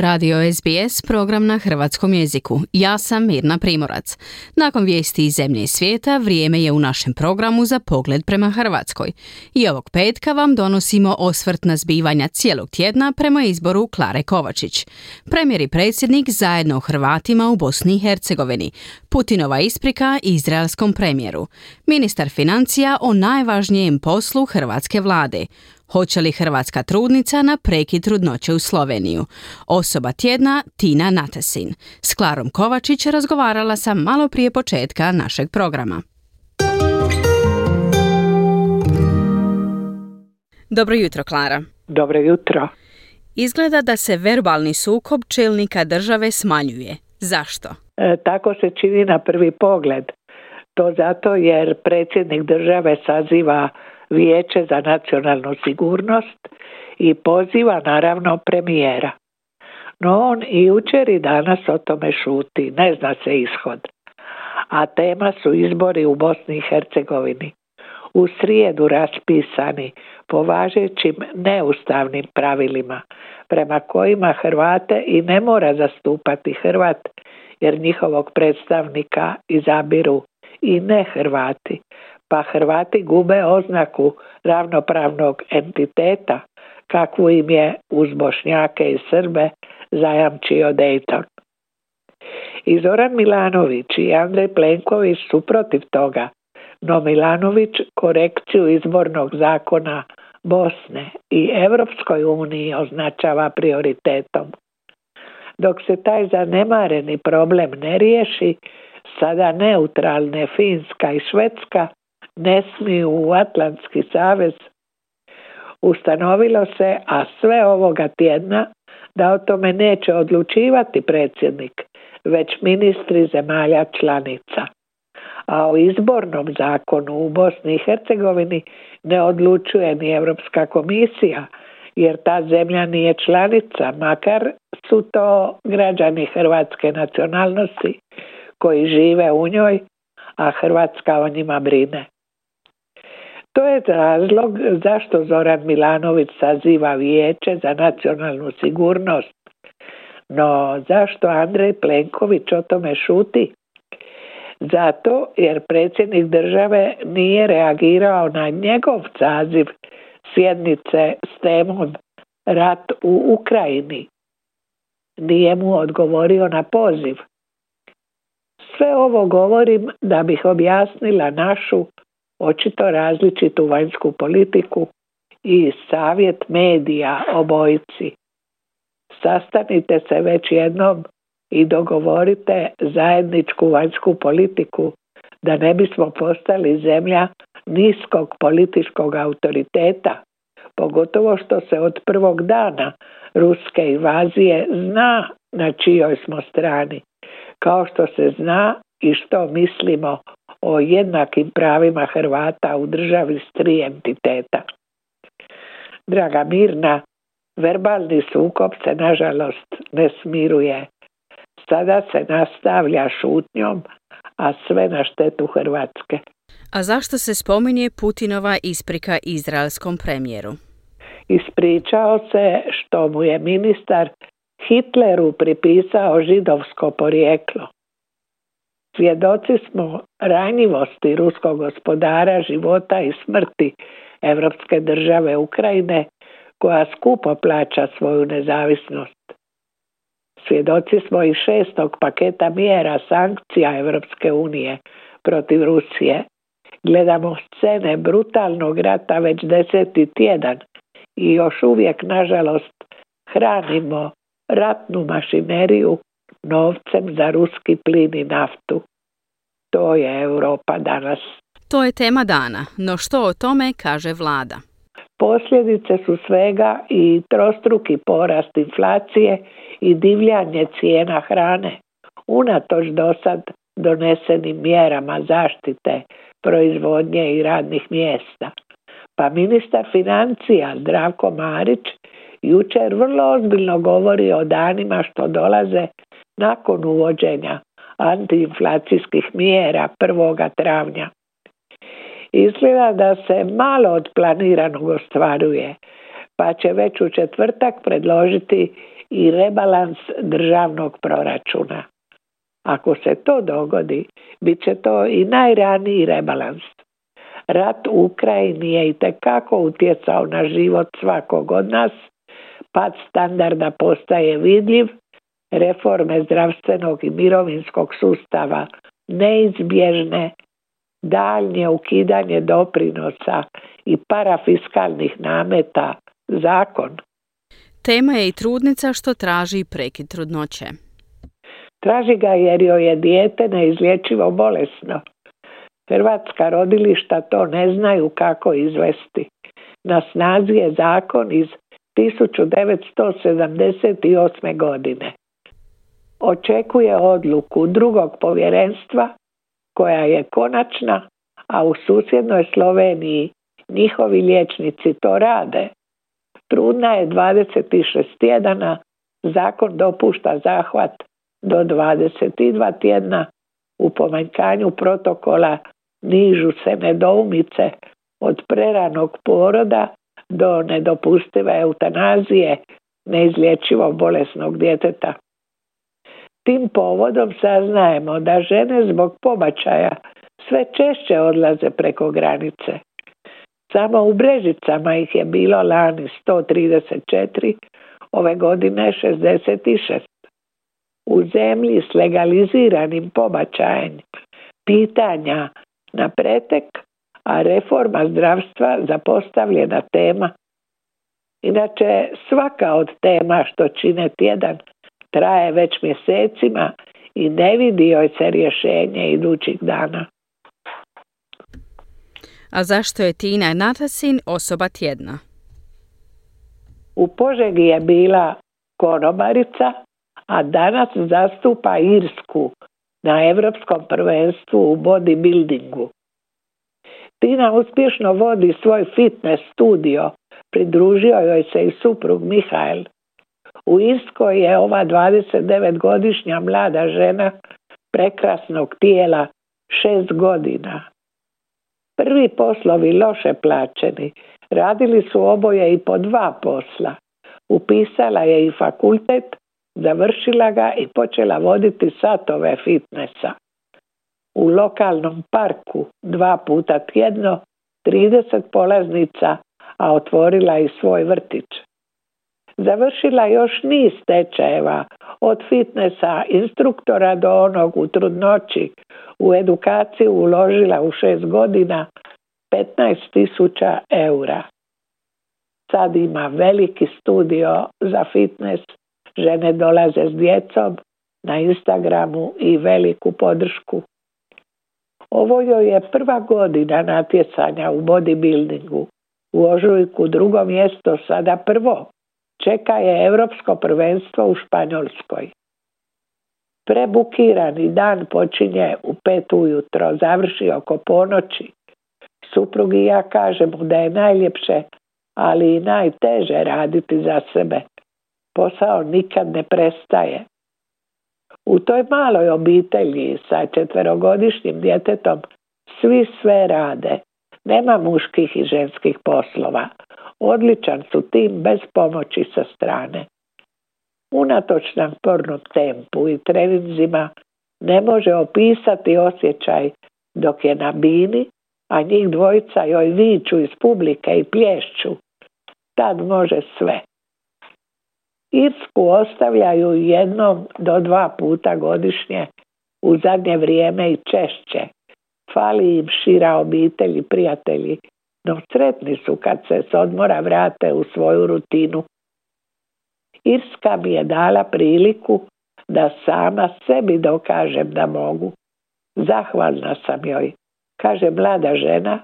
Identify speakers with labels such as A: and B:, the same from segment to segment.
A: Radio SBS, program na hrvatskom jeziku. Ja sam Mirna Primorac. Nakon vijesti iz zemlje i svijeta, vrijeme je u našem programu za pogled prema Hrvatskoj. I ovog petka vam donosimo osvrt na zbivanja cijelog tjedna prema izboru Klare Kovačić. Premijer i predsjednik zajedno o Hrvatima u Bosni i Hercegovini. Putinova isprika izraelskom premijeru. Ministar financija o najvažnijem poslu hrvatske vlade. Hoće li hrvatska trudnica na preki trudnoće u Sloveniju? Osoba tjedna Tina Natesin. S Klarom Kovačić razgovarala sam malo prije početka našeg programa. Dobro jutro, Klara.
B: Dobro jutro.
A: Izgleda da se verbalni sukob čelnika države smanjuje. Zašto?
B: E, tako se čini na prvi pogled. To zato jer predsjednik države saziva Vijeće za nacionalnu sigurnost i poziva naravno premijera. No on i jučer i danas o tome šuti, ne zna se ishod. A tema su izbori u Bosni i Hercegovini. U srijedu raspisani po važećim neustavnim pravilima prema kojima Hrvate i ne mora zastupati Hrvat jer njihovog predstavnika izabiru i ne Hrvati, pa Hrvati gube oznaku ravnopravnog entiteta kakvu im je uz Bošnjake i Srbe zajamčio Dayton. I Zoran Milanović i Andrej Plenković su protiv toga, no Milanović korekciju izbornog zakona Bosne i Europskoj uniji označava prioritetom. Dok se taj zanemareni problem ne riješi, sada neutralne Finska i Švedska ne smiju u Atlantski savez. Ustanovilo se, a sve ovoga tjedna, da o tome neće odlučivati predsjednik, već ministri zemalja članica. A o izbornom zakonu u Bosni i Hercegovini ne odlučuje ni Europska komisija, jer ta zemlja nije članica, makar su to građani hrvatske nacionalnosti koji žive u njoj, a Hrvatska o njima brine. To je razlog zašto Zoran Milanović saziva vijeće za nacionalnu sigurnost. No zašto Andrej Plenković o tome šuti? Zato jer predsjednik države nije reagirao na njegov saziv sjednice s temom rat u Ukrajini. Nije mu odgovorio na poziv. Sve ovo govorim da bih objasnila našu očito različitu vanjsku politiku i savjet medija obojici. Sastanite se već jednom i dogovorite zajedničku vanjsku politiku da ne bismo postali zemlja niskog političkog autoriteta, pogotovo što se od prvog dana ruske invazije zna na čijoj smo strani, kao što se zna i što mislimo o jednakim pravima Hrvata u državi s tri entiteta. Draga Mirna, verbalni sukob se nažalost ne smiruje. Sada se nastavlja šutnjom, a sve na štetu Hrvatske.
A: A zašto se spominje Putinova isprika izraelskom premijeru?
B: Ispričao se što mu je ministar Hitleru pripisao židovsko porijeklo. Svjedoci smo ranjivosti ruskog gospodara života i smrti Evropske države Ukrajine koja skupo plaća svoju nezavisnost. Svjedoci smo i šestog paketa mjera sankcija Evropske unije protiv Rusije. Gledamo scene brutalnog rata već deseti tjedan i još uvijek, nažalost, hranimo ratnu mašineriju novcem za ruski plin i naftu. To je Europa danas.
A: To je tema dana, no što o tome kaže vlada?
B: Posljedice su svega i trostruki porast inflacije i divljanje cijena hrane. Unatoč do sad donesenim mjerama zaštite proizvodnje i radnih mjesta. Pa ministar financija Zdravko Marić jučer vrlo ozbiljno govori o danima što dolaze nakon uvođenja antiinflacijskih mjera 1. travnja. Izgleda da se malo od planiranog ostvaruje, pa će već u četvrtak predložiti i rebalans državnog proračuna. Ako se to dogodi, bit će to i najraniji rebalans. Rat u Ukrajini je i tekako utjecao na život svakog od nas, pad standarda postaje vidljiv, reforme zdravstvenog i mirovinskog sustava neizbježne, daljnje ukidanje doprinosa i parafiskalnih nameta zakon.
A: Tema je i trudnica što traži prekid trudnoće.
B: Traži ga jer joj je dijete neizlječivo bolesno. Hrvatska rodilišta to ne znaju kako izvesti. Na snazi je zakon iz 1978. godine. Očekuje odluku drugog povjerenstva koja je konačna, a u susjednoj Sloveniji njihovi liječnici to rade. Trudna je 26 tjedana, zakon dopušta zahvat do 22 tjedna, u pomanjkanju protokola nižu se nedoumice od preranog poroda do nedopustive eutanazije neizlječivo bolesnog djeteta. Tim povodom saznajemo da žene zbog pobačaja sve češće odlaze preko granice. Samo u Brežicama ih je bilo lani 134, ove godine 66. U zemlji s legaliziranim pobačajem pitanja na pretek, a reforma zdravstva zapostavljena tema. Inače, svaka od tema što čine tjedan traje već mjesecima i ne vidi joj se rješenje idućih dana.
A: A zašto je Tina Natasin osoba tjedna?
B: U Požegi je bila konobarica, a danas zastupa Irsku na Europskom prvenstvu u bodybuildingu. Tina uspješno vodi svoj fitness studio, pridružio joj se i suprug Mihael. U Irskoj je ova 29-godišnja mlada žena prekrasnog tijela šest godina. Prvi poslovi loše plaćeni. Radili su oboje i po dva posla. Upisala je i fakultet, završila ga i počela voditi satove fitnessa. U lokalnom parku dva puta tjedno 30 polaznica, a otvorila i svoj vrtić. Završila još niz tečajeva, od fitnessa, instruktora do onog u trudnoći. U edukaciju uložila u šest godina 15 tisuća eura. Sad ima veliki studio za fitness, žene dolaze s djecom na Instagramu i veliku podršku. Ovo joj je prva godina natjecanja u bodybuildingu. U ožujku drugo mjesto, sada prvo čeka je Europsko prvenstvo u Španjolskoj. Prebukirani dan počinje u pet ujutro, završi oko ponoći. Suprug i ja kažemo da je najljepše, ali i najteže raditi za sebe. Posao nikad ne prestaje. U toj maloj obitelji sa četverogodišnjim djetetom svi sve rade. Nema muških i ženskih poslova. Odličan su tim bez pomoći sa strane. Unatoč napornom tempu i treninzima ne može opisati osjećaj dok je na bini, a njih dvojica joj viču iz publike i plješću. Tad može sve. Irsku ostavljaju jednom do dva puta godišnje, u zadnje vrijeme i češće. Fali im šira obitelji, prijatelji no sretni su kad se s odmora vrate u svoju rutinu. Irska mi je dala priliku da sama sebi dokažem da mogu. Zahvalna sam joj, kaže mlada žena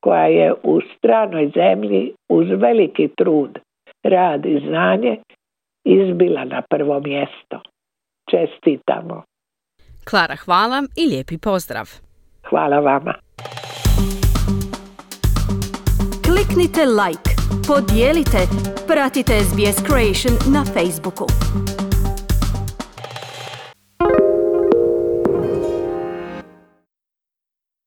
B: koja je u stranoj zemlji uz veliki trud, rad i znanje izbila na prvo mjesto. Čestitamo.
A: Klara, hvala i lijepi pozdrav.
B: Hvala vama.
C: Kliknite like, podijelite, pratite SBS Creation na Facebooku.